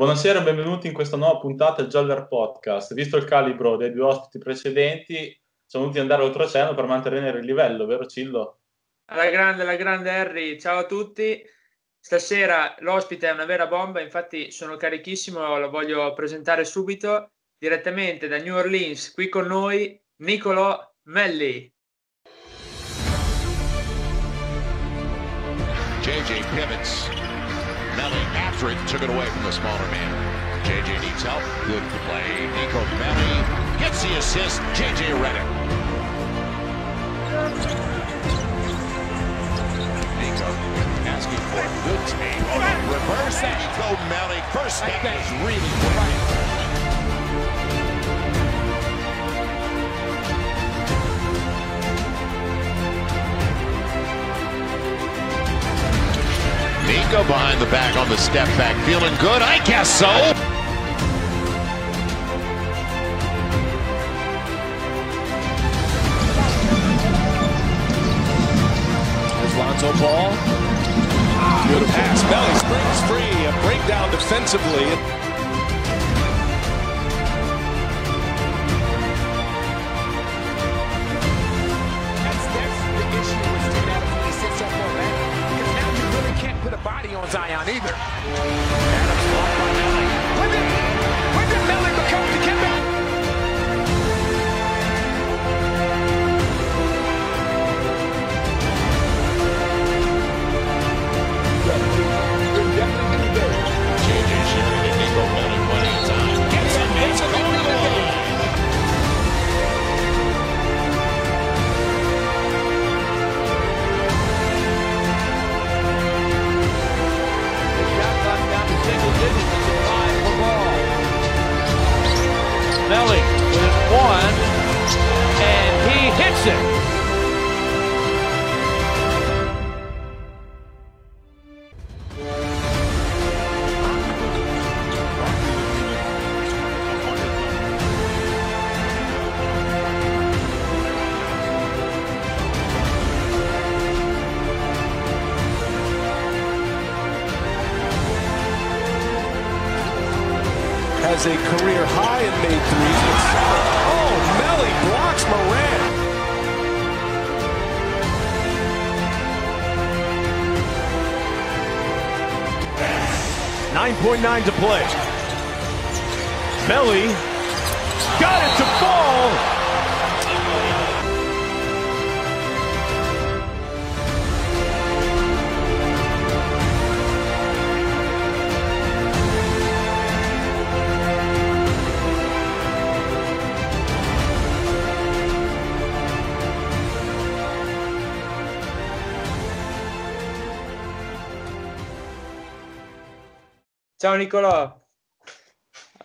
Buonasera e benvenuti in questa nuova puntata del Joller Podcast. Visto il calibro dei due ospiti precedenti, siamo venuti ad andare oltreoceano per mantenere il livello, vero Cillo? Alla grande, alla grande Harry, ciao a tutti. Stasera l'ospite è una vera bomba, infatti sono carichissimo, lo voglio presentare subito direttamente da New Orleans, qui con noi Nicolò Melli. JJ pivots. Melly after it, took it away from the smaller man. JJ needs help. Good play. Nico Melly gets the assist. JJ Reddick. Nico asking for a good team. Oh, reverse that. Nico Melly. First step is really working. Nico behind the back on the step back. Feeling good? I guess so. There's Lonzo Ball. Good pass. Belly springs free. A breakdown defensively. 9 to play. Ciao Nicolò,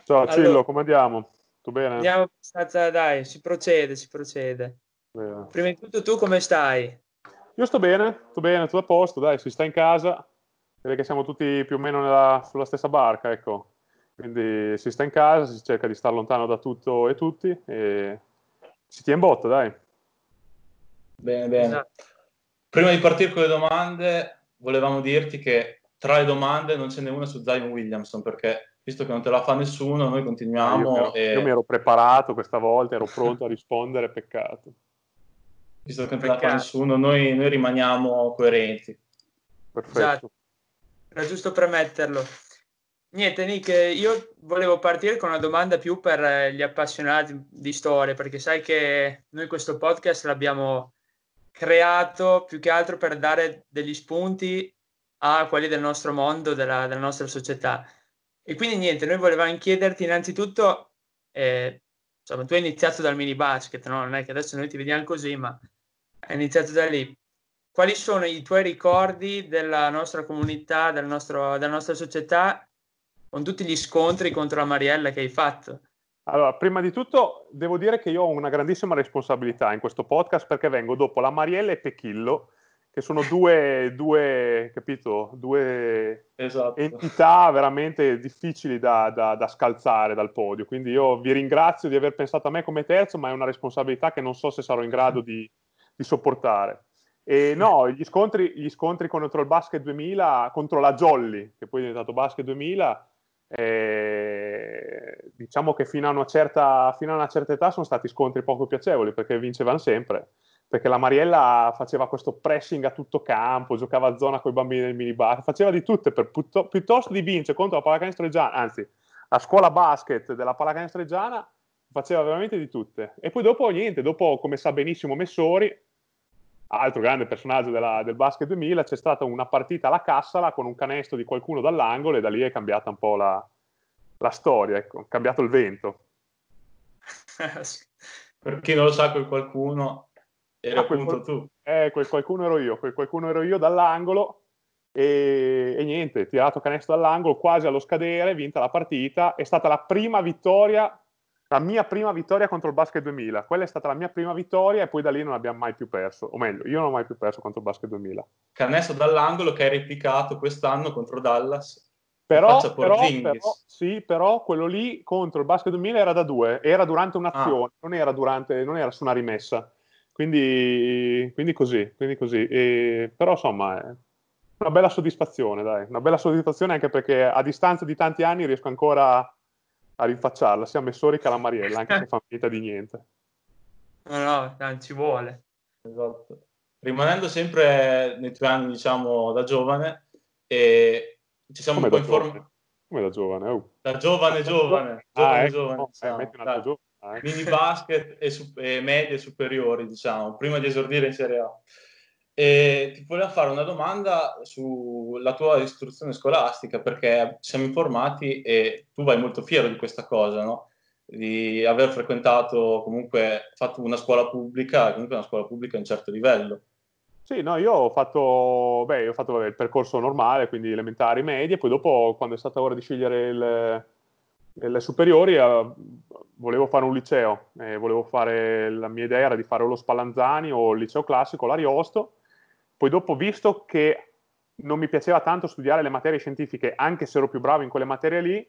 Ciao Allora- Cillo, come andiamo? Tu bene? andiamo abbastanza, dai, si procede, si procede. Bene. Prima di tutto tu come stai? Io sto bene, sto bene, tutto a posto, dai, si sta in casa, direi che siamo tutti più o meno nella- sulla stessa barca, ecco. Quindi si sta in casa, si cerca di stare lontano da tutto e tutti e si tiene in botta, dai. Bene, bene. Esatto. Prima di partire con le domande, volevamo dirti che tra le domande non ce n'è una su Zion Williamson, perché visto che non te la fa nessuno, noi Io continuiamo ero, e io mi ero preparato questa volta, ero pronto a rispondere, peccato. visto che non te la fa Peccato. nessuno, noi, noi rimaniamo coerenti. Perfetto. Esatto. Era giusto premetterlo. Niente, Nick, io volevo partire con una domanda più per eh, gli appassionati di storia, perché sai che noi questo podcast l'abbiamo creato più che altro per dare degli spunti a quelli del nostro mondo, della, della nostra società. E quindi niente, noi volevamo chiederti innanzitutto, eh, insomma, tu hai iniziato dal mini basket, no? Non è che adesso noi ti vediamo così, ma hai iniziato da lì quali sono i tuoi ricordi della nostra comunità, del nostro- della nostra società, con tutti gli scontri contro la Mariella che hai fatto? Allora, prima di tutto devo dire che io ho una grandissima responsabilità in questo podcast perché vengo dopo la Mariella e Pechillo, che sono due, due, capito, due Esatto. entità veramente difficili da, da- da scalzare dal podio. Quindi io vi ringrazio di aver pensato a me come terzo, ma è una responsabilità che non so se sarò in grado di, di sopportare. E no, gli scontri, gli scontri contro il Basket 2000, contro la Jolly, che poi è diventato Basket 2000, eh, diciamo che fino a, una certa, fino a una certa età sono stati scontri poco piacevoli perché vincevano sempre perché la Mariella faceva questo pressing a tutto campo, giocava a zona con i bambini del minibar, faceva di tutte per putto, piuttosto di vincere contro la pallacanestro reggiana, anzi la scuola basket della pallacanestro reggiana faceva veramente di tutte. E poi dopo niente, dopo come sa benissimo Messori, altro grande personaggio della, del basket 2000, c'è stata una partita alla Cassala con un canestro di qualcuno dall'angolo e da lì è cambiata un po' la, la storia, ecco, è cambiato il vento. per chi non lo sa, quel qualcuno era ah, appunto tu. Eh, quel qualcuno ero io, quel qualcuno ero io dall'angolo e, e, niente, tirato canestro dall'angolo quasi allo scadere, vinta la partita, è stata la prima vittoria, la mia prima vittoria contro il Basket 2000, quella è stata la mia prima vittoria e poi da lì non abbiamo mai più perso, o meglio, io non ho mai più perso contro il Basket 2000. Canestro dall'angolo che hai replicato quest'anno contro Dallas. Però, però, però, sì, però quello lì contro il Basket 2000 era da due, era durante un'azione, ah. non, era durante, non era su una rimessa. Quindi, quindi così, quindi così. E, però insomma è una bella soddisfazione, dai, una bella soddisfazione anche perché a distanza di tanti anni riesco ancora a rinfacciarla, sia a Messori che alla Mariella, anche se fa finta di niente. No, no, non ci vuole. Esatto. Rimanendo sempre nei tuoi anni, diciamo, da giovane, e ci siamo Come un po' informati. Come da giovane? Oh. Da giovane, giovane. giovane, ah, ecco, giovane no, eh, metti un altro giovane. Ah, mini basket e, su- e medie superiori, diciamo, prima di esordire in Serie A. E ti volevo fare una domanda sulla tua istruzione scolastica, perché ci siamo informati e tu vai molto fiero di questa cosa, no? Di aver frequentato, comunque, fatto una scuola pubblica, comunque una scuola pubblica a un certo livello. Sì, no, io ho fatto, beh, ho fatto vabbè, il percorso normale, quindi elementari, medie, poi dopo, quando è stata ora di scegliere il, le superiori, eh, volevo fare un liceo, eh, volevo fare, la mia idea era di fare o lo Spallanzani o il liceo classico, l'Ariosto, poi dopo visto che non mi piaceva tanto studiare le materie scientifiche, anche se ero più bravo in quelle materie lì,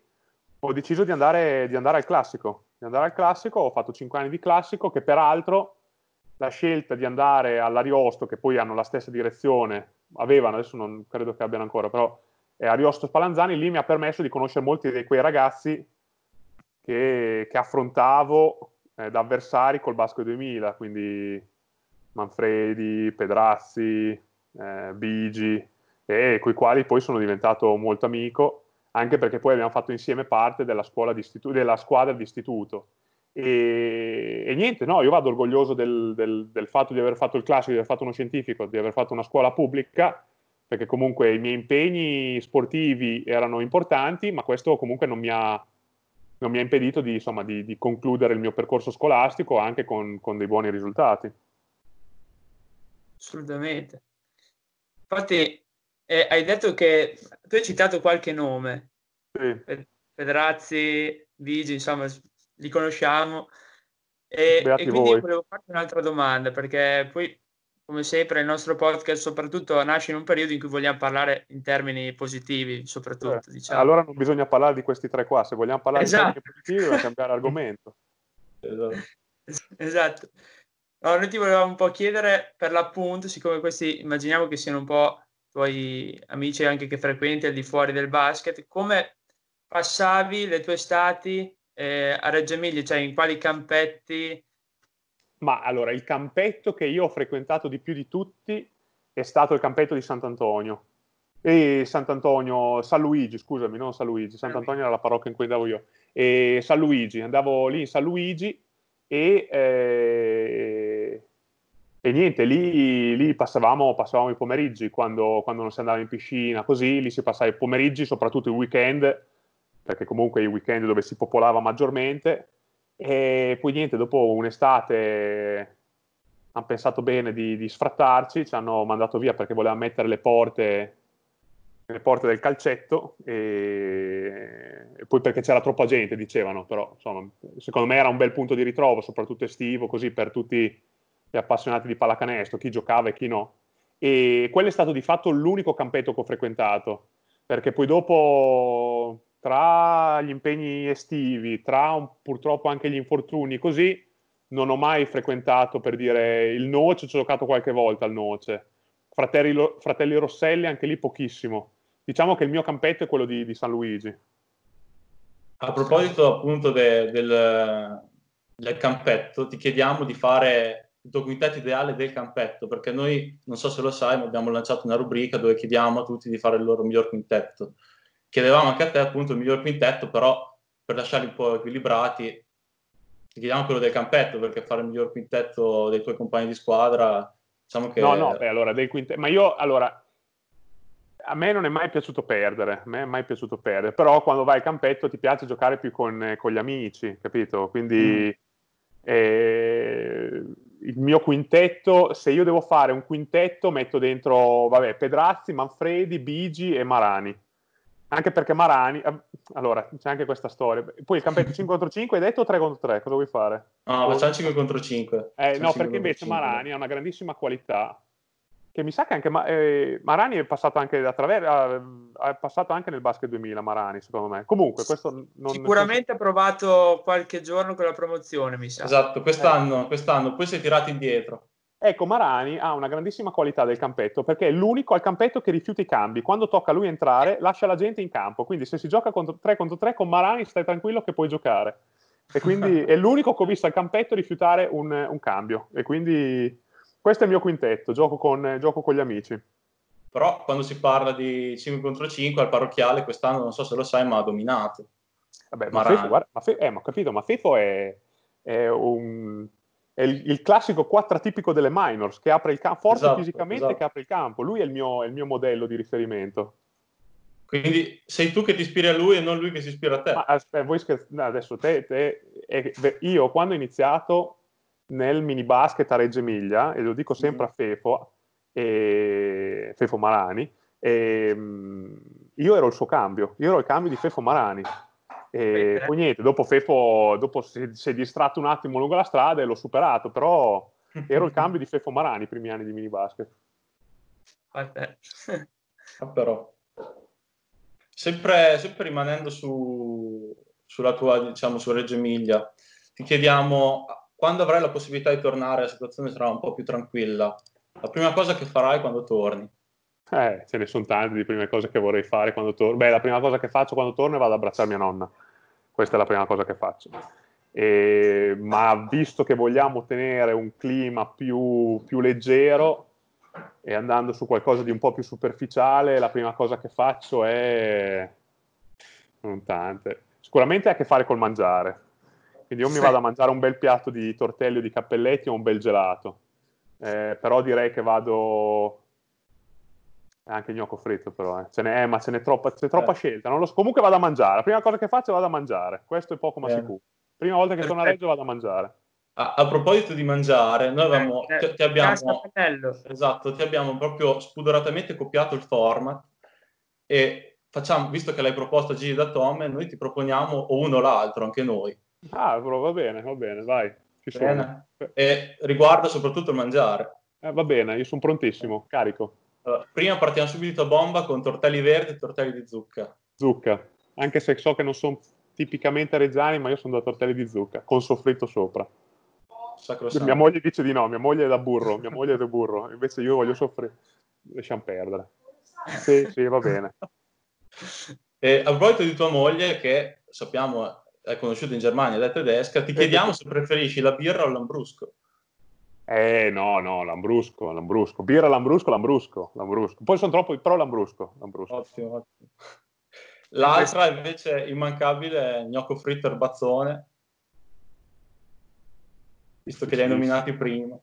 ho deciso di andare, di andare al classico. Di andare al classico, ho fatto 5 anni di classico, che peraltro la scelta di andare all'Ariosto, che poi hanno la stessa direzione, avevano, adesso non credo che abbiano ancora, però è Ariosto Spallanzani, lì mi ha permesso di conoscere molti di quei ragazzi che, che affrontavo eh, da avversari col Basco 2000, quindi Manfredi, Pedrazzi, eh, Bigi, e con i quali poi sono diventato molto amico, anche perché poi abbiamo fatto insieme parte della, della squadra di istituto. E, e, niente, no, io vado orgoglioso del, del, del, fatto di aver fatto il classico, di aver fatto uno scientifico, di aver fatto una scuola pubblica, perché comunque i miei impegni sportivi erano importanti, ma questo comunque non mi ha, non mi ha impedito di, insomma, di, di, concludere il mio percorso scolastico anche con, con, dei buoni risultati. Assolutamente. Infatti, eh, hai detto che tu hai citato qualche nome. Sì. Federazzi, Vigi, insomma, li conosciamo. E, e quindi voi. volevo farti un'altra domanda, perché poi come sempre il nostro podcast soprattutto nasce in un periodo in cui vogliamo parlare in termini positivi, soprattutto. Eh, diciamo. Allora non bisogna parlare di questi tre qua, se vogliamo parlare esatto. di termini positivi dobbiamo cambiare argomento. Esatto. esatto. No, noi ti volevamo un po' chiedere per l'appunto, siccome questi immaginiamo che siano un po' tuoi amici anche che frequenti al di fuori del basket, come passavi le tue estati eh, a Reggio Emilia, cioè in quali campetti ma allora, il campetto che io ho frequentato di più di tutti è stato il campetto di Sant'Antonio. E Sant'Antonio, San Luigi, scusami, non San Luigi, Sant'Antonio era la parrocchia in cui andavo io. E San Luigi, andavo lì in San Luigi e, eh, e niente, lì, lì passavamo, passavamo, i pomeriggi quando, quando, non si andava in piscina, così, lì si passava i pomeriggi, soprattutto i weekend, perché comunque i weekend dove si popolava maggiormente, e poi niente, dopo un'estate hanno pensato bene di, di, sfrattarci, ci hanno mandato via perché volevano mettere le porte, le porte del calcetto e, e, poi perché c'era troppa gente, dicevano, però insomma, secondo me era un bel punto di ritrovo, soprattutto estivo, così per tutti gli appassionati di pallacanestro, chi giocava e chi no. E quello è stato di fatto l'unico campetto che ho frequentato, perché poi dopo tra gli impegni estivi, tra un, purtroppo anche gli infortuni, così non ho mai frequentato per dire il Noce, ci ho giocato qualche volta al Noce. Fratelli, Fratelli Rosselli, anche lì pochissimo. Diciamo che il mio campetto è quello di, di San Luigi. A proposito appunto de, del, del campetto, ti chiediamo di fare il tuo quintetto ideale del campetto, perché noi, non so se lo sai, ma abbiamo lanciato una rubrica dove chiediamo a tutti di fare il loro miglior quintetto. Chiedevamo anche a te appunto il miglior quintetto, però per lasciarli un po' equilibrati, ti chiediamo quello del campetto, perché fare il miglior quintetto dei tuoi compagni di squadra, diciamo che... No, no, beh, allora, del quintetto... Ma io, allora, a me non è mai piaciuto perdere, a me è mai piaciuto perdere, però quando vai al campetto ti piace giocare più con, con gli amici, capito? Quindi... Mm. Eh, il mio quintetto, se io devo fare un quintetto, metto dentro, vabbè, Pedrazzi, Manfredi, Bigi e Marani. Anche perché Marani, eh, allora, c'è anche questa storia. Poi il campetto 5 contro 5 hai detto 3 contro 3, cosa vuoi fare? No, facciamo 5 contro 5. Eh, no, perché invece 5. Marani ha una grandissima qualità che mi sa che anche eh, Marani è passato anche attraverso è passato anche nel basket 2000 Marani secondo me comunque questo non sicuramente ha provato qualche giorno con la promozione mi sa esatto quest'anno, eh. quest'anno poi si è tirato indietro ecco Marani ha una grandissima qualità del campetto perché è l'unico al campetto che rifiuta i cambi quando tocca a lui entrare lascia la gente in campo quindi se si gioca contro 3 contro 3 con Marani stai tranquillo che puoi giocare e quindi è l'unico che ho visto al campetto rifiutare un, un cambio e quindi questo è il mio quintetto, gioco con, gioco con gli amici. Però quando si parla di 5 contro 5 al parrocchiale quest'anno non so se lo sai ma ha dominato. Vabbè, ma, Fefo, guarda, ma, Fe, eh, ma ho capito, ma Fefo è, è, un, è il, il, classico 4 tipico delle minors che apre il campo, forte esatto, fisicamente esatto. che apre il campo. Lui è il, mio, è il mio modello di riferimento. Quindi sei tu che ti ispiri a lui e non lui che si ispira a te. Ma aspetta, voi scherz- no, adesso te, te eh, io quando ho iniziato nel mini basket a Reggio Emilia, e lo dico sempre a Fefo, e Fefo Marani, e, um, io ero il suo cambio, io ero il cambio di Fefo Marani. E poi niente, dopo Fefo dopo si, si, è distratto un attimo lungo la strada e l'ho superato, però ero il cambio di Fefo Marani i primi anni di mini basket. ah, però. Sempre, sempre rimanendo su, sulla tua, diciamo, su Reggio Emilia, ti chiediamo quando avrai la possibilità di tornare la situazione sarà un po' più tranquilla. La prima cosa che farai quando torni? Eh, ce ne sono tante di prime cose che vorrei fare quando torno. Beh, la prima cosa che faccio quando torno è vado ad abbracciare mia nonna. Questa è la prima cosa che faccio. E, ma visto che vogliamo ottenere un clima più, più leggero e andando su qualcosa di un po' più superficiale, la prima cosa che faccio è... Non tante. Sicuramente ha a che fare col mangiare quindi io mi vado a mangiare un bel piatto di tortelli o di cappelletti o un bel gelato. Eh, però direi che vado anche gnocco fritto però, eh. ce n'è, eh, ma ce n'è troppa, c'è troppa eh. scelta. So. Comunque vado a mangiare. La prima cosa che faccio è vado a mangiare. Questo è poco ma sicuro. Prima volta che Perfetto. torno a Reggio vado a mangiare. A, a proposito di mangiare, noi avevamo, eh, ti, ti, abbiamo, esatto, ti abbiamo proprio spudoratamente copiato il format e facciamo, visto che l'hai proposto a Gigi da Tom, noi ti proponiamo o uno o l'altro, anche noi. Ah, però va bene, va bene, vai. Ci bene. E riguarda soprattutto il mangiare. Eh, va bene, io sono prontissimo, carico. Allora, prima partiamo subito a bomba con tortelli verdi e tortelli di zucca. Zucca, anche se so che non sono tipicamente reggiani, ma io sono da tortelli di zucca, con soffritto sopra. Sacrosanto. Mia moglie dice di no, mia moglie è da burro, mia moglie è da burro, invece io voglio soffrire. Lasciamo perdere. Sì, sì, va bene. E a proposito di tua moglie, che sappiamo è conosciuta in Germania ed è tedesca, ti chiediamo se preferisci la birra o l'ambrusco. Eh no, no, l'ambrusco, l'ambrusco. Birra, l'ambrusco, l'ambrusco, l'ambrusco. Poi sono troppo, però l'ambrusco, l'ambrusco. Ottimo, ottimo. L'altra invece immancabile è gnocco fritto e bazzone, visto che li hai nominati prima.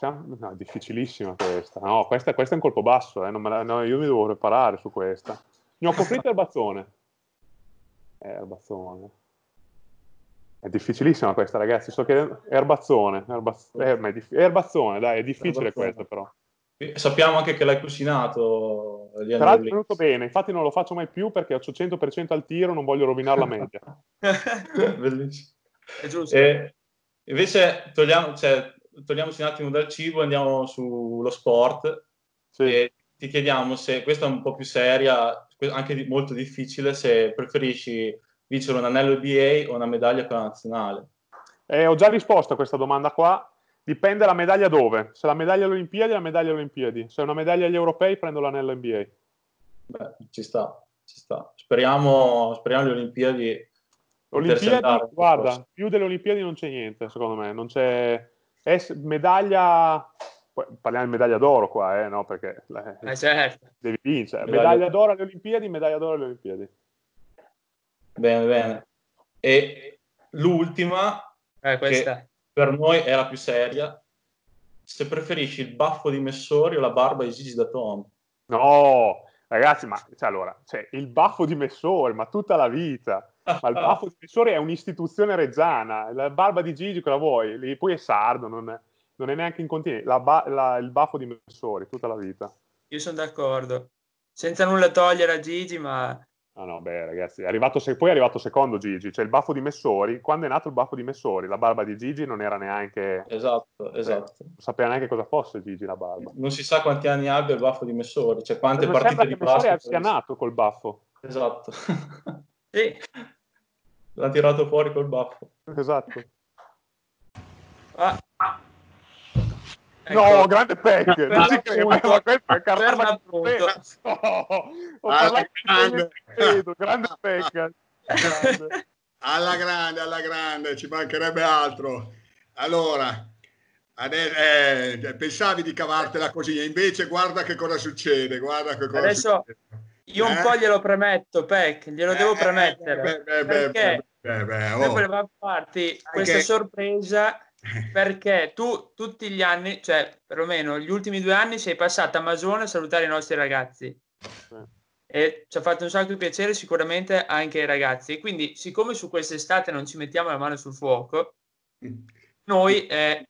No, è difficilissima questa. No, questa, questa è un colpo basso, eh. la, no, io mi devo preparare su questa. Gnocco fritto e bazzone. Eh, bazzone. È difficilissima questa, ragazzi. So che erbazzone, erbaz... eh, è dif... erbazzone, dai, è difficile questa però. Sappiamo anche che l'hai cucinato. Tra l'altro è venuto bene, infatti non lo faccio mai più perché ho 100% al tiro, non voglio rovinare la media. Bellissimo. È giusto. E invece togliamo, cioè, togliamoci un attimo dal cibo, andiamo sullo sport. Sì. E ti chiediamo se questa è un po' più seria, anche molto difficile, se preferisci vincere un anello NBA o una medaglia con la nazionale? Eh, ho già risposto a questa domanda qua. Dipende la medaglia dove. Se la medaglia alle Olimpiadi, la medaglia alle Olimpiadi. Se è una medaglia agli europei, prendo l'anello NBA. Beh, ci sta, ci sta. Speriamo, speriamo le Olimpiadi Olimpiadi, guarda, più delle Olimpiadi non c'è niente, secondo me. Non c'è è s- medaglia. Parliamo di medaglia d'oro qua, eh, no? Perché eh, Eh, certo. devi vincere. Medaglia- Medaglia d'oro alle Olimpiadi, medaglia d'oro alle Olimpiadi. Bene, bene. E l'ultima, Eh, questa. per noi è la più seria, se preferisci il baffo di Messori o la barba di Gigi da Tom. No, ragazzi, ma cioè, allora, cioè, il baffo di Messori, ma tutta la vita. Ma il baffo di Messori è un'istituzione reggiana. La barba di Gigi, cosa vuoi? Lì poi è sardo, non è, non è neanche in continente. La ba- la- il baffo di Messori, tutta la vita. Io sono d'accordo. Senza nulla togliere a Gigi, ma Ah no, beh, ragazzi, è arrivato se- poi è arrivato secondo Gigi, cioè il baffo di Messori. Quando è nato il baffo di Messori, la barba di Gigi non era neanche. Esatto, esatto. Non sapeva neanche cosa fosse Gigi la barba. Non si sa quanti anni abbia il baffo di Messori, cioè quante Non partite di che Messori basket. sia nato col baffo. Esatto. sì. L'ha tirato fuori col baffo. Esatto. No, Ecco. grande Peck! Non credo, l'appunto. ma questo è. No, ho parlato grande. credo, grande Peck. Grande. Alla grande, alla grande, ci mancherebbe altro. Allora, ade- eh, pensavi di cavartela così, e invece guarda che cosa succede, guarda che cosa Adesso succede. Io un Eh? po' glielo premetto, Peck, glielo devo Eh, premettere. beh, beh, beh, perché beh, beh, noi oh. volevamo farti questa sorpresa perché tu tutti gli anni, cioè perlomeno gli ultimi due anni, sei passata a Masone a salutare i nostri ragazzi. E ci ha fatto un sacco di piacere sicuramente anche ai ragazzi. E quindi, siccome su quest'estate non ci mettiamo la mano sul fuoco, noi eh,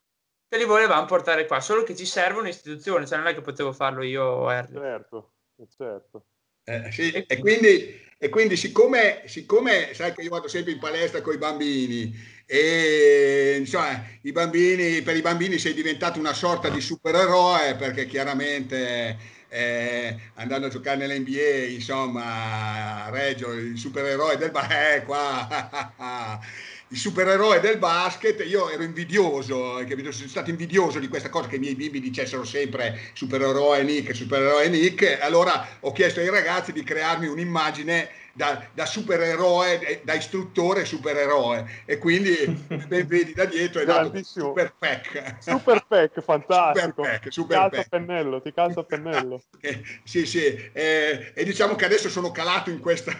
te li volevamo portare qua, solo che ci serve un'istituzione, cioè non è che potevo farlo io o Harry. Certo, certo. Eh, sì, e quindi, e quindi siccome, siccome sai che io vado sempre in palestra con i bambini e insomma i bambini, per i bambini sei diventato una sorta di supereroe perché chiaramente eh, andando a giocare nell'NBA insomma Reggio il supereroe del ba- eh, qua il supereroe del basket io ero invidioso capito? sono stato invidioso di questa cosa che i miei bimbi dicessero sempre supereroe Nick supereroe Nick allora ho chiesto ai ragazzi di crearmi un'immagine da, da supereroe eh, da istruttore supereroe e quindi ben vedi da dietro è dato super pack Super Peck, fantastico. Super Peck, super ti calza a Peck. pennello, ti calza pennello. Eh, sì, sì, eh, e diciamo che adesso sono calato in, questa,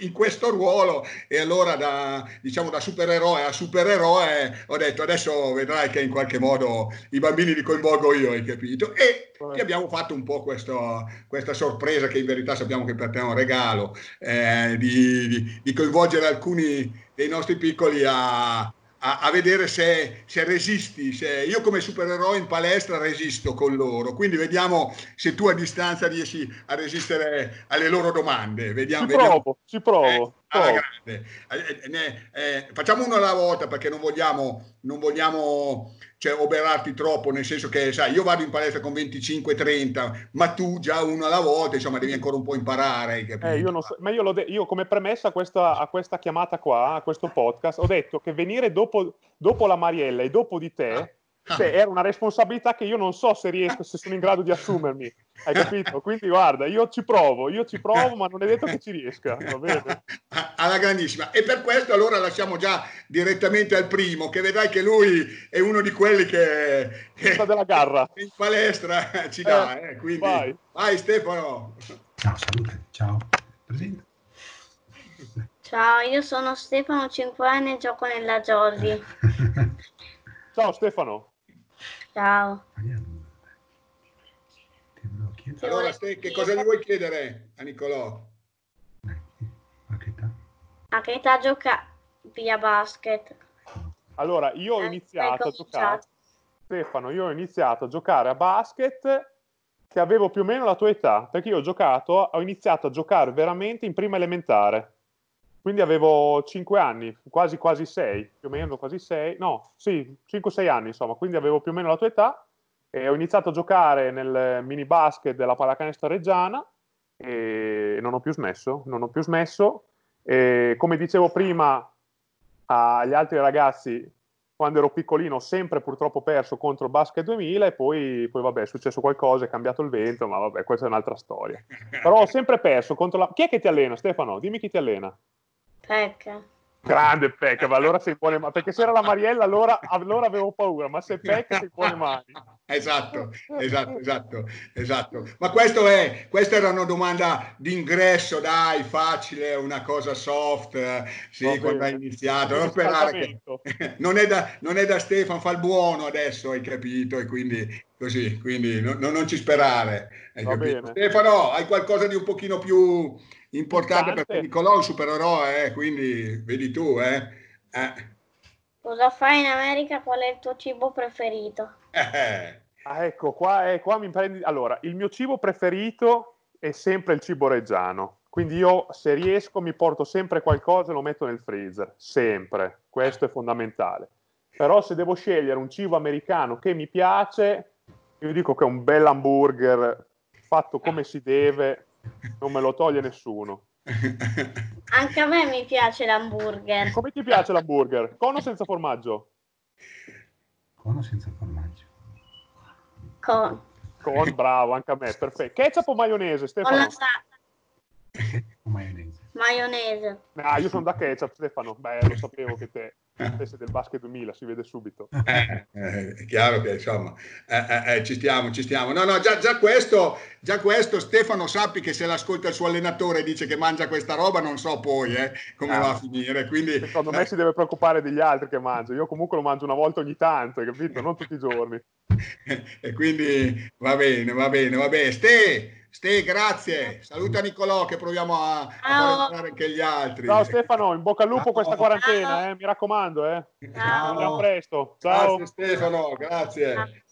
in, questo ruolo e allora da, diciamo, da supereroe a supereroe ho detto adesso vedrai che in qualche modo i bambini li coinvolgo io, hai capito? E ti abbiamo fatto un po' questo, questa sorpresa che in verità sappiamo che per te è un regalo, eh, di, di- di coinvolgere alcuni dei nostri piccoli a, a- a vedere se, se resisti. Se, io come supereroe in palestra resisto con loro, quindi vediamo se tu a distanza riesci a resistere alle loro domande. Vediamo, Ci vediamo. provo, ci provo. Eh. Eh, eh, ne- eh, facciamo uno alla volta perché non vogliamo, non vogliamo cioè, oberarti troppo, nel senso che sai, io vado in palestra con 25-30, ma tu già uno alla volta, insomma, devi ancora un po' imparare. Eh, io, so- ma io, de- io come premessa a questa, a questa chiamata qua, a questo podcast, ho detto che venire dopo, dopo la Mariella e dopo di te cioè, era una responsabilità che io non so se riesco, se sono in grado di assumermi. Hai capito? Quindi guarda, io ci provo, io ci provo, ma non è detto che ci riesca, va bene? alla grandissima e per questo allora lasciamo già direttamente al primo che vedrai che lui è uno di quelli che, che Questa della garra. in palestra ci dà Eh, eh, quindi vai. vai Stefano Ciao, salute, ciao. Presente. Ciao, io sono Stefano, 5 anni e gioco nella Jolly. Ciao Stefano. Ciao. Ti volevo chiedere Ti allora Ste, che cosa gli vuoi chiedere a Nicolò? a che età? A che età gioca via basket? Allora, io ho Eh, iniziato a giocare. Stefano, io ho iniziato a giocare a basket che avevo più o meno la tua età, perché io ho giocato, ho iniziato a giocare veramente in prima elementare. Quindi avevo 5 anni, quasi quasi 6, più o meno quasi 6, no, sì, 5-6 anni insomma, quindi avevo più o meno la tua età e ho iniziato a giocare nel mini basket della pallacanestro reggiana e non ho più smesso, non ho più smesso e come dicevo prima agli altri ragazzi quando ero piccolino ho sempre purtroppo perso contro il Basket 2000 e poi, poi vabbè è successo qualcosa, è cambiato il vento, ma vabbè questa è un'altra storia. Però ho sempre perso contro la... Chi è che ti allena Stefano? Dimmi chi ti allena. Peck. Grande Peck, ma allora sei in buone mani. Perché se era la Mariella allora, allora avevo paura, ma se Peck sei in buone mani. Esatto, esatto, esatto, esatto. Ma questo è, questa era una domanda d'ingresso, dai, facile, una cosa soft, eh, sì, quando hai iniziato. Non sperare che... Non è, da, non è da Stefano, fa il buono adesso, hai capito? E quindi così, quindi no, no, non ci sperare. Stefano, hai qualcosa di un pochino più importante Tante. perché Nicolò è un supereroe, eh, quindi vedi tu, eh. eh. Cosa fai in America? Qual è il tuo cibo preferito? Ah, ecco, qua, eh, qua mi prendi... Allora, il mio cibo preferito è sempre il cibo reggiano. Quindi io, se riesco, mi porto sempre qualcosa e lo metto nel freezer. Sempre. Questo è fondamentale. Però se devo scegliere un cibo americano che mi piace, io dico che è un bel hamburger fatto come si deve, non me lo toglie nessuno. Anche a me mi piace l'hamburger. Come ti piace l'hamburger? Con o senza formaggio? Con o senza formaggio? Con. Con, bravo, anche a me, perfetto. Ketchup o maionese, Stefano? Con la sa- maionese. Maionese. Ah, io sono da ketchup, Stefano. Beh, lo sapevo che te sei del basket 2000, si vede subito. Eh, eh, è chiaro che insomma, eh, eh, eh, ci stiamo, ci stiamo. No, no, già, già, questo, già questo, Stefano sappi che se l'ascolta il suo allenatore e dice che mangia questa roba, non so poi eh, come ah, va a finire. Quindi, secondo me si deve preoccupare degli altri che mangia. Io comunque lo mangio una volta ogni tanto, capito? Non tutti i giorni. e quindi va bene, va bene, va bene. Ste, Ste, grazie. Saluta Nicolò che proviamo a, a fare anche gli altri. Ciao Stefano, in bocca al lupo questa quarantena, eh? mi raccomando. Eh. Ciao. presto. Ciao. Grazie Stefano, grazie.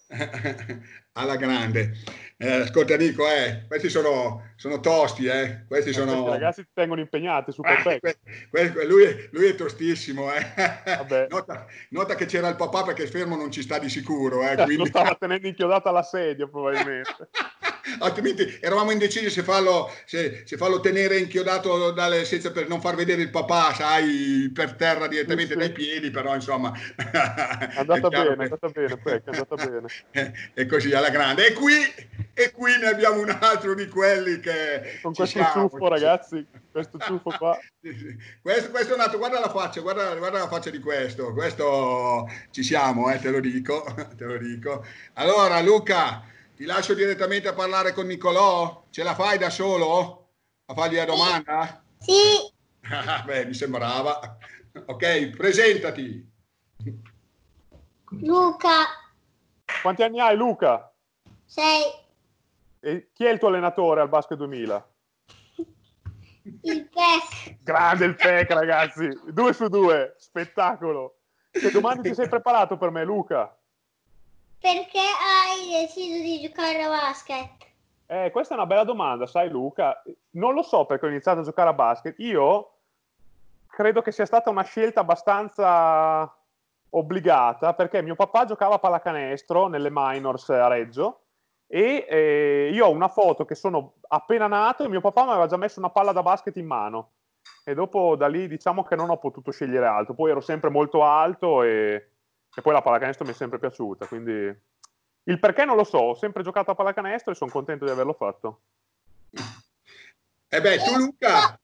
Alla grande. Eh, ascolta Nico, eh, questi sono, sono tosti, eh. Questi sono... Questi ragazzi ti tengono impegnati, super eh, que, que, lui, lui, è tostissimo, eh. Nota, nota, che c'era il papà perché fermo non ci sta di sicuro, eh. Quindi... Lo stava tenendo inchiodato alla sedia probabilmente. altrimenti eravamo indecisi se farlo, se, se farlo tenere inchiodato dalle, senza per non far vedere il papà, sai, per terra direttamente sì, dai piedi, però insomma... È andata bene, che... è andata bene, Peck, è andata bene. E così alla grande. E qui, e qui ne abbiamo un altro di quelli che... Con questo siamo, ciuffo, ragazzi, questo ciuffo qua. questo, questo, è un altro, guarda la faccia, guarda, guarda, la faccia di questo, questo ci siamo, eh, te lo dico, te lo dico. Allora Luca... Ti lascio direttamente a parlare con Nicolò? Ce la fai da solo? A fargli la domanda? Sì. Beh, mi sembrava. Ok, presentati. Luca. Quanti anni hai, Luca? Sei. E chi è il tuo allenatore al Basket 2000? Il PEC. Grande il PEC, ragazzi. Due su due. Spettacolo. Che domani ti sei preparato per me, Luca? Perché hai deciso di giocare a basket? Eh, questa è una bella domanda, sai Luca. Non lo so perché ho iniziato a giocare a basket. Io credo che sia stata una scelta abbastanza obbligata perché mio papà giocava a pallacanestro nelle minors a Reggio e eh, io ho una foto che sono appena nato e mio papà mi aveva già messo una palla da basket in mano e dopo da lì diciamo che non ho potuto scegliere altro. Poi ero sempre molto alto e e poi la pallacanestro mi è sempre piaciuta, quindi il perché non lo so, ho sempre giocato a pallacanestro e sono contento di averlo fatto. E eh beh, tu Luca,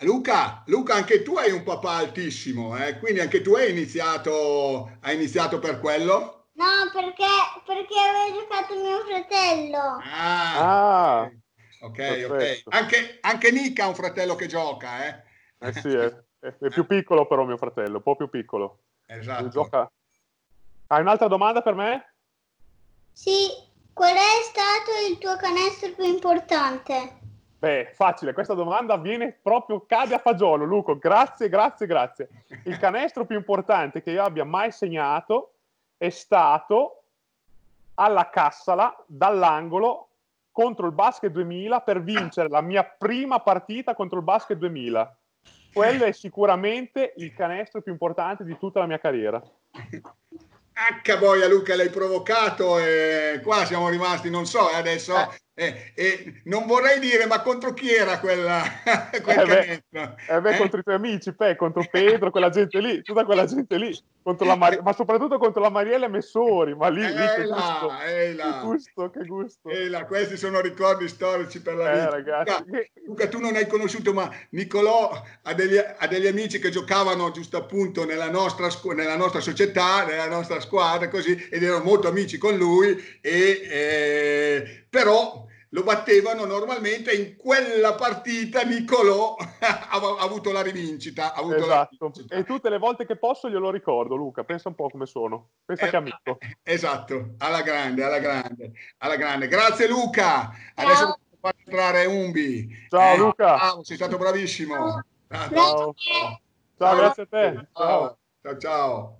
Luca, Luca, anche tu hai un papà altissimo, eh? quindi anche tu hai iniziato, hai iniziato per quello? No, perché, perché aveva giocato mio fratello. Ah, ah ok, ok. Anche, anche Nick ha un fratello che gioca, eh? Eh sì, è, è, più piccolo però mio fratello, un po' più piccolo. Esatto. Gioca, hai un'altra domanda per me? Sì, qual è stato il tuo canestro più importante? Beh, facile, questa domanda viene proprio, cade a fagiolo, Luco, grazie, grazie, grazie. Il canestro più importante che io abbia mai segnato è stato alla Cassala, dall'angolo, contro il Basket 2000 per vincere la mia prima partita contro il Basket 2000. Quello è sicuramente il canestro più importante di tutta la mia carriera. H boia Luca l'hai provocato e qua siamo rimasti, non so, eh, adesso eh. Eh, non vorrei dire ma contro chi era quella, quel eh beh, eh beh, contro i tuoi amici, Pe, contro Pedro, quella gente lì, tutta quella gente lì. contro la Mari- ma soprattutto contro la Mariella Messori, ma lì, lì che, Ehi là, gusto, là. che gusto, che gusto. Là, questi sono ricordi storici per la Eh, vita. ragazzi, Luca, che- Luca, tu non hai conosciuto, ma Nicolò ha degli, ha degli amici che giocavano giusto appunto nella nostra, scu- nella nostra società, nella nostra squadra, così, ed erano molto amici con lui, e, eh, però lo battevano normalmente in quella partita Nicolò ha, ha avuto la rivincita. Ha avuto la Esatto, rivincita. e tutte le volte che posso glielo ricordo, Luca, pensa un po' come sono, pensa Eh, che amico. Esatto, alla grande, alla grande, alla grande. Grazie Luca. Adesso Ciao. far entrare Umbi. Ciao, Luca. Ciao, sei stato bravissimo. Ah, Ciao, ciao, grazie a te. Ciao. Ciao, ciao, ciao.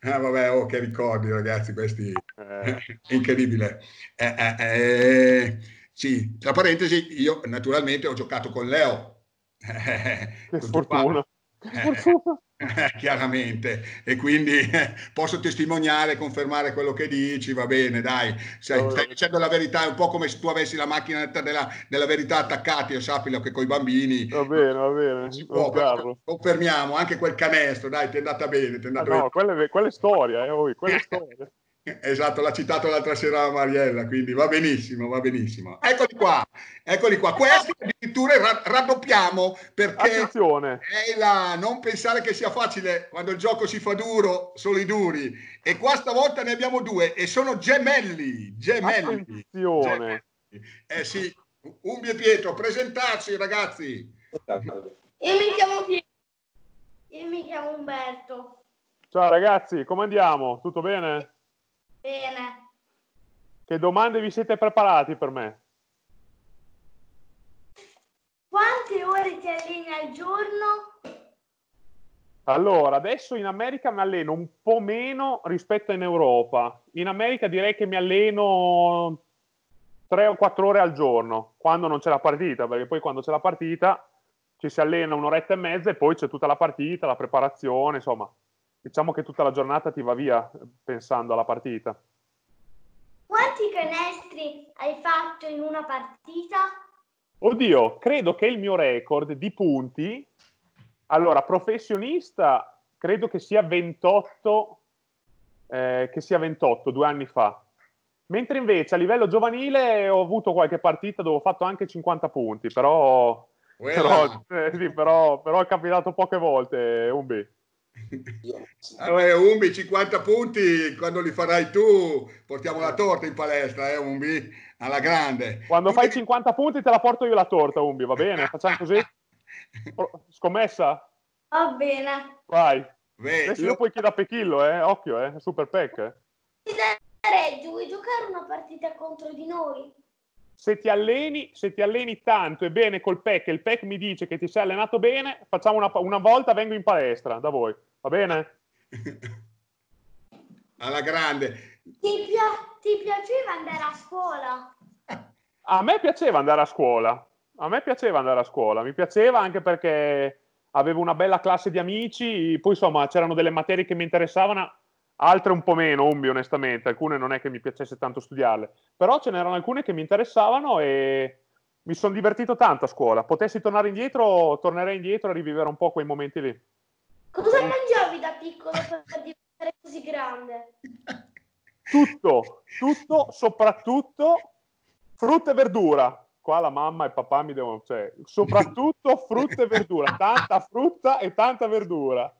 Ah, vabbè, oh, che ricordi ragazzi, questi Eh, incredibile. Eh, eh, eh, sì, tra parentesi, io naturalmente ho giocato con Leo. che fortuna. Che fortuna. Eh, chiaramente e quindi eh, posso testimoniare confermare quello che dici va bene dai stai, stai dicendo la verità è un po' come se tu avessi la macchinetta della, della verità attaccata io sappilo che con i bambini Va bene, va bene, può, confermiamo anche quel canestro dai ti è andata bene è Ah, andata no, quella è, quella è storia, eh, quella è storia. Esatto l'ha citato l'altra sera la Mariella quindi va benissimo va benissimo eccoli qua eccoli qua questi addirittura ra- raddoppiamo perché Attenzione, là, non pensare che sia facile quando il gioco si fa duro, solo i duri. E qua stavolta ne abbiamo due e sono gemelli, gemelli. attenzione. Gemelli. Eh sì, Umbi e Pietro, presentarsi ragazzi. Io mi chiamo Pietro. Io mi chiamo Umberto. Ciao ragazzi, come andiamo? Tutto bene? Bene. Che domande vi siete preparati per me? Quante ore ti alleni al giorno? Allora, adesso in America mi alleno un po' meno rispetto in Europa. In America direi che mi alleno 3 o 4 ore al giorno, quando non c'è la partita, perché poi quando c'è la partita ci si allena un'oretta e mezza e poi c'è tutta la partita, la preparazione, insomma. Diciamo che tutta la giornata ti va via pensando alla partita. Quanti canestri hai fatto in una partita? Oddio, credo che il mio record di punti, allora, professionista, credo che sia 28, eh, che sia 28 due anni fa. Mentre invece a livello giovanile ho avuto qualche partita dove ho fatto anche 50 punti, però, però, eh, sì, però, però è capitato poche volte, Umbi. Vabbè, Umbi, 50 punti, quando li farai tu, portiamo la torta in palestra, eh, Umbi, alla grande. Quando fai devi- 50 punti te la porto io la torta, Umbi, va bene? Facciamo così? Pro- Scommessa? Va bene. Vai. Beh, Adesso io- io poi chiedo a Pechillo, eh? Occhio, eh? Super Pec, eh? Reggio, vuoi giocare una partita contro di noi? Se ti alleni, se ti alleni tanto e bene col PEC e il PEC mi dice che ti sei allenato bene, facciamo una, una volta, vengo in palestra da voi, va bene? alla grande. Ti, pia- ti piaceva andare a scuola? A me piaceva andare a scuola, a me piaceva andare a scuola, mi piaceva anche perché avevo una bella classe di amici, poi insomma c'erano delle materie che mi interessavano, altre un po' meno, umbi onestamente, alcune non è che mi piacesse tanto studiarle, però ce n'erano alcune che mi interessavano e mi sono divertito tanto a scuola. Potessi tornare indietro, tornerei indietro e rivivere un po' quei momenti lì. Cosa mangiavi da piccolo per diventare così grande? tutto, tutto, soprattutto frutta e verdura. Qua la mamma e papà mi devono, cioè, soprattutto frutta e verdura, tanta frutta e tanta verdura.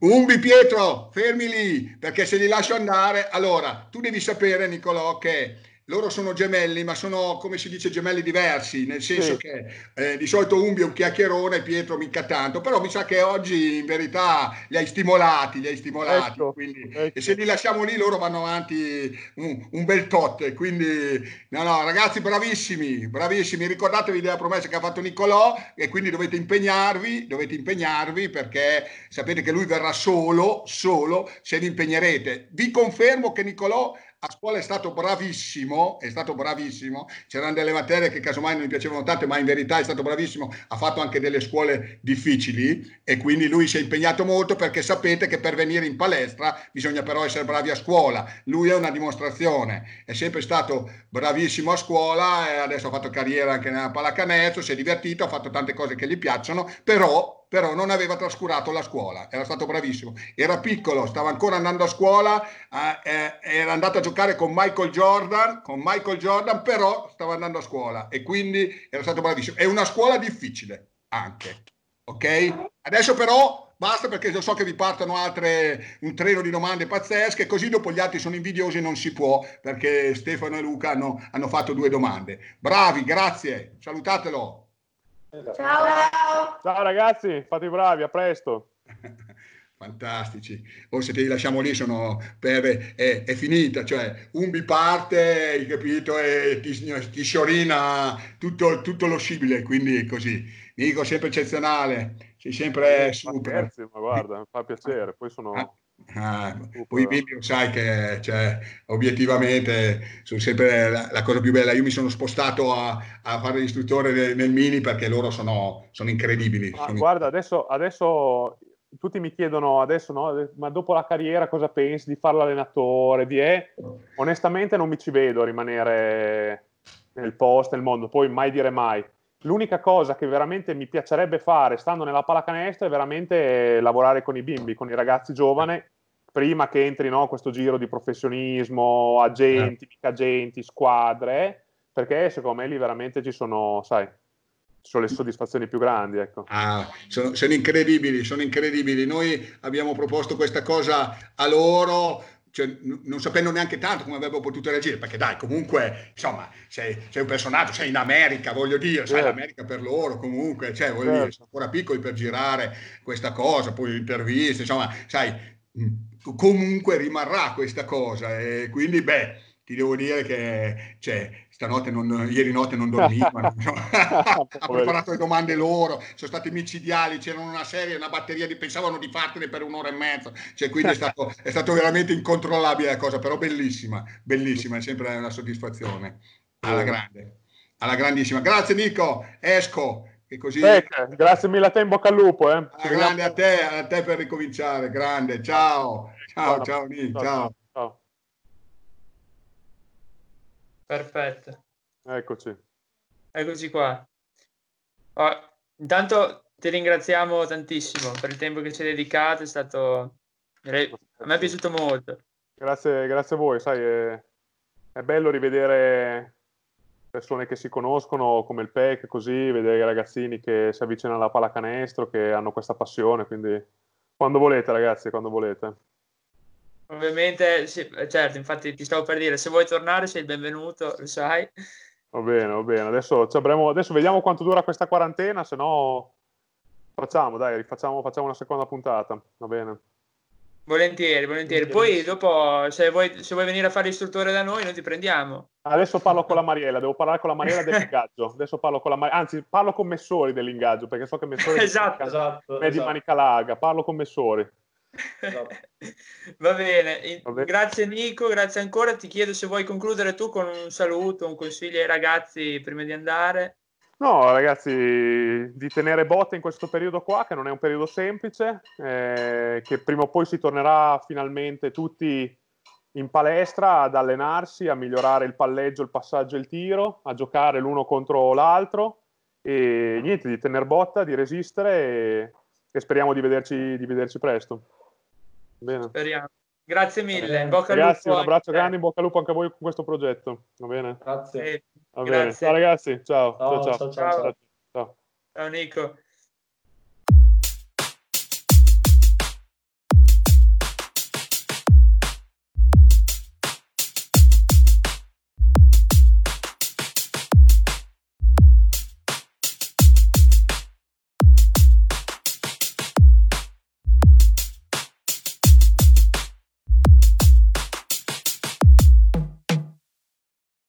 Umbi Pietro, fermi lì, perché se li lascio andare, allora, tu devi sapere, Nicolò, che loro sono gemelli, ma sono, come si dice, gemelli diversi, nel senso Sì. che eh, di solito Umbi è un chiacchierone Pietro mica tanto, però mi sa che oggi in verità li hai stimolati, li hai stimolati, Ecco, quindi, ecco. e se li lasciamo lì loro vanno avanti un, un bel tot, quindi no no ragazzi bravissimi, bravissimi, ricordatevi della promessa che ha fatto Nicolò e quindi dovete impegnarvi, dovete impegnarvi perché sapete che lui verrà solo, solo se vi impegnerete. Vi confermo che Nicolò a scuola è stato bravissimo, è stato bravissimo, c'erano delle materie che casomai non mi piacevano tanto, ma in verità è stato bravissimo, ha fatto anche delle scuole difficili e quindi lui si è impegnato molto perché sapete che per venire in palestra bisogna però essere bravi a scuola, lui è una dimostrazione, è sempre stato bravissimo a scuola adesso ha fatto carriera anche nella pallacanestro, si è divertito, ha fatto tante cose che gli piacciono, però però non aveva trascurato la scuola, era stato bravissimo. Era piccolo, stava ancora andando a scuola, eh, eh, era andato a giocare con Michael Jordan, con Michael Jordan, però stava andando a scuola e quindi era stato bravissimo. È una scuola difficile anche, ok? Adesso però basta perché io so che vi partono altre, un treno di domande pazzesche, così dopo gli altri sono invidiosi e non si può perché Stefano e Luca hanno, hanno fatto due domande. Bravi, grazie, salutatelo. Ciao. Ciao ragazzi, fate i bravi, a presto. Fantastici. O se te li lasciamo lì sono per, è, è finita, cioè un parte, hai capito, e ti, ti sciorina tutto, tutto lo scibile, quindi è così. Nico, sempre eccezionale, sei sempre Ma super. scherzi, ma guarda, mi fa piacere. Poi sono... Ah, ah, poi i video sai che cioè, obiettivamente sono sempre la, la cosa più bella. Io mi sono spostato a, a fare l'istruttore nel, nel mini perché loro sono, sono incredibili. Ma sono- guarda, adesso, adesso tutti mi chiedono adesso, no, ma dopo la carriera cosa pensi di fare l'allenatore? Di, eh? Onestamente non mi ci vedo rimanere nel post, nel mondo, poi mai dire mai. L'unica cosa che veramente mi piacerebbe fare stando nella pallacanestro è veramente lavorare con i bimbi, con i ragazzi giovani, prima che entri no, questo giro di professionismo, agenti, mica agenti, squadre, perché secondo me lì veramente ci sono, sai, sono le soddisfazioni più grandi, ecco. Ah, sono, sono incredibili, sono incredibili. Noi abbiamo proposto questa cosa a loro, cioè, non sapendo neanche tanto come avrebbero potuto reagire, perché dai, comunque, insomma, sei, sei un personaggio, sei in America, voglio dire, sai, Certo. l'America per loro, comunque, cioè, voglio Certo. dire, sono ancora piccoli per girare questa cosa, poi interviste, insomma, sai, comunque rimarrà questa cosa e quindi, beh, ti devo dire che, cioè, stanotte non, ieri notte non dormivano, insomma, ha preparato le domande loro, sono stati micidiali, c'erano una serie, una batteria di, pensavano di fartene per un'ora e mezza, cioè, quindi è stato, è stato veramente incontrollabile la cosa, però bellissima, bellissima, è sempre una soddisfazione, alla grande, alla grandissima. Grazie Nico, esco, che così... Ecco, grazie mille a te, in bocca al lupo. Eh. Grande a te, a te per ricominciare, grande, ciao, ciao, Ciao ciao. ciao. Perfetto. Eccoci. Eccoci qua. Oh, intanto ti ringraziamo tantissimo per il tempo che ci hai dedicato, è stato... A me è piaciuto molto. Grazie, grazie a voi, sai, è, è bello rivedere persone che si conoscono come il PEC, così, vedere i ragazzini che si avvicinano alla pallacanestro, che hanno questa passione, quindi quando volete ragazzi, quando volete. Ovviamente, sì, certo, infatti ti stavo per dire, se vuoi tornare sei il benvenuto, lo sai. Va bene, va bene. Adesso, ci avremo- adesso vediamo quanto dura questa quarantena, se no facciamo, dai, rifacciamo, facciamo una seconda puntata, va bene. Volentieri, volentieri. Poi dopo, se vuoi, se vuoi venire a fare istruttore da noi, noi ti prendiamo. Adesso parlo con la Mariella, devo parlare con la Mariella dell'ingaggio. Adesso parlo con la Mar- anzi, parlo con Messori dell'ingaggio, perché so che Messori Esatto. Esatto, è di esatto. manica larga, parlo con Messori. Va bene, Va bene. grazie Nico, grazie ancora. Ti chiedo se vuoi concludere tu con un saluto, un consiglio ai ragazzi prima di andare. No, ragazzi, di tenere botte in questo periodo qua, che non è un periodo semplice, eh, che prima o poi si tornerà finalmente tutti in palestra ad allenarsi, a migliorare il palleggio, il passaggio e il tiro, a giocare l'uno contro l'altro e niente, di tenere botta, di resistere e, e speriamo di vederci, di vederci presto. Bene. Speriamo. Grazie mille. In bocca al Ragazzi, lupo un abbraccio anche grande, in bocca al lupo anche a voi con questo progetto. Va bene? Grazie. Va bene. Grazie. Ciao ragazzi, ciao. Ciao, ciao, ciao, ciao. ciao. ciao. Ciao Nico.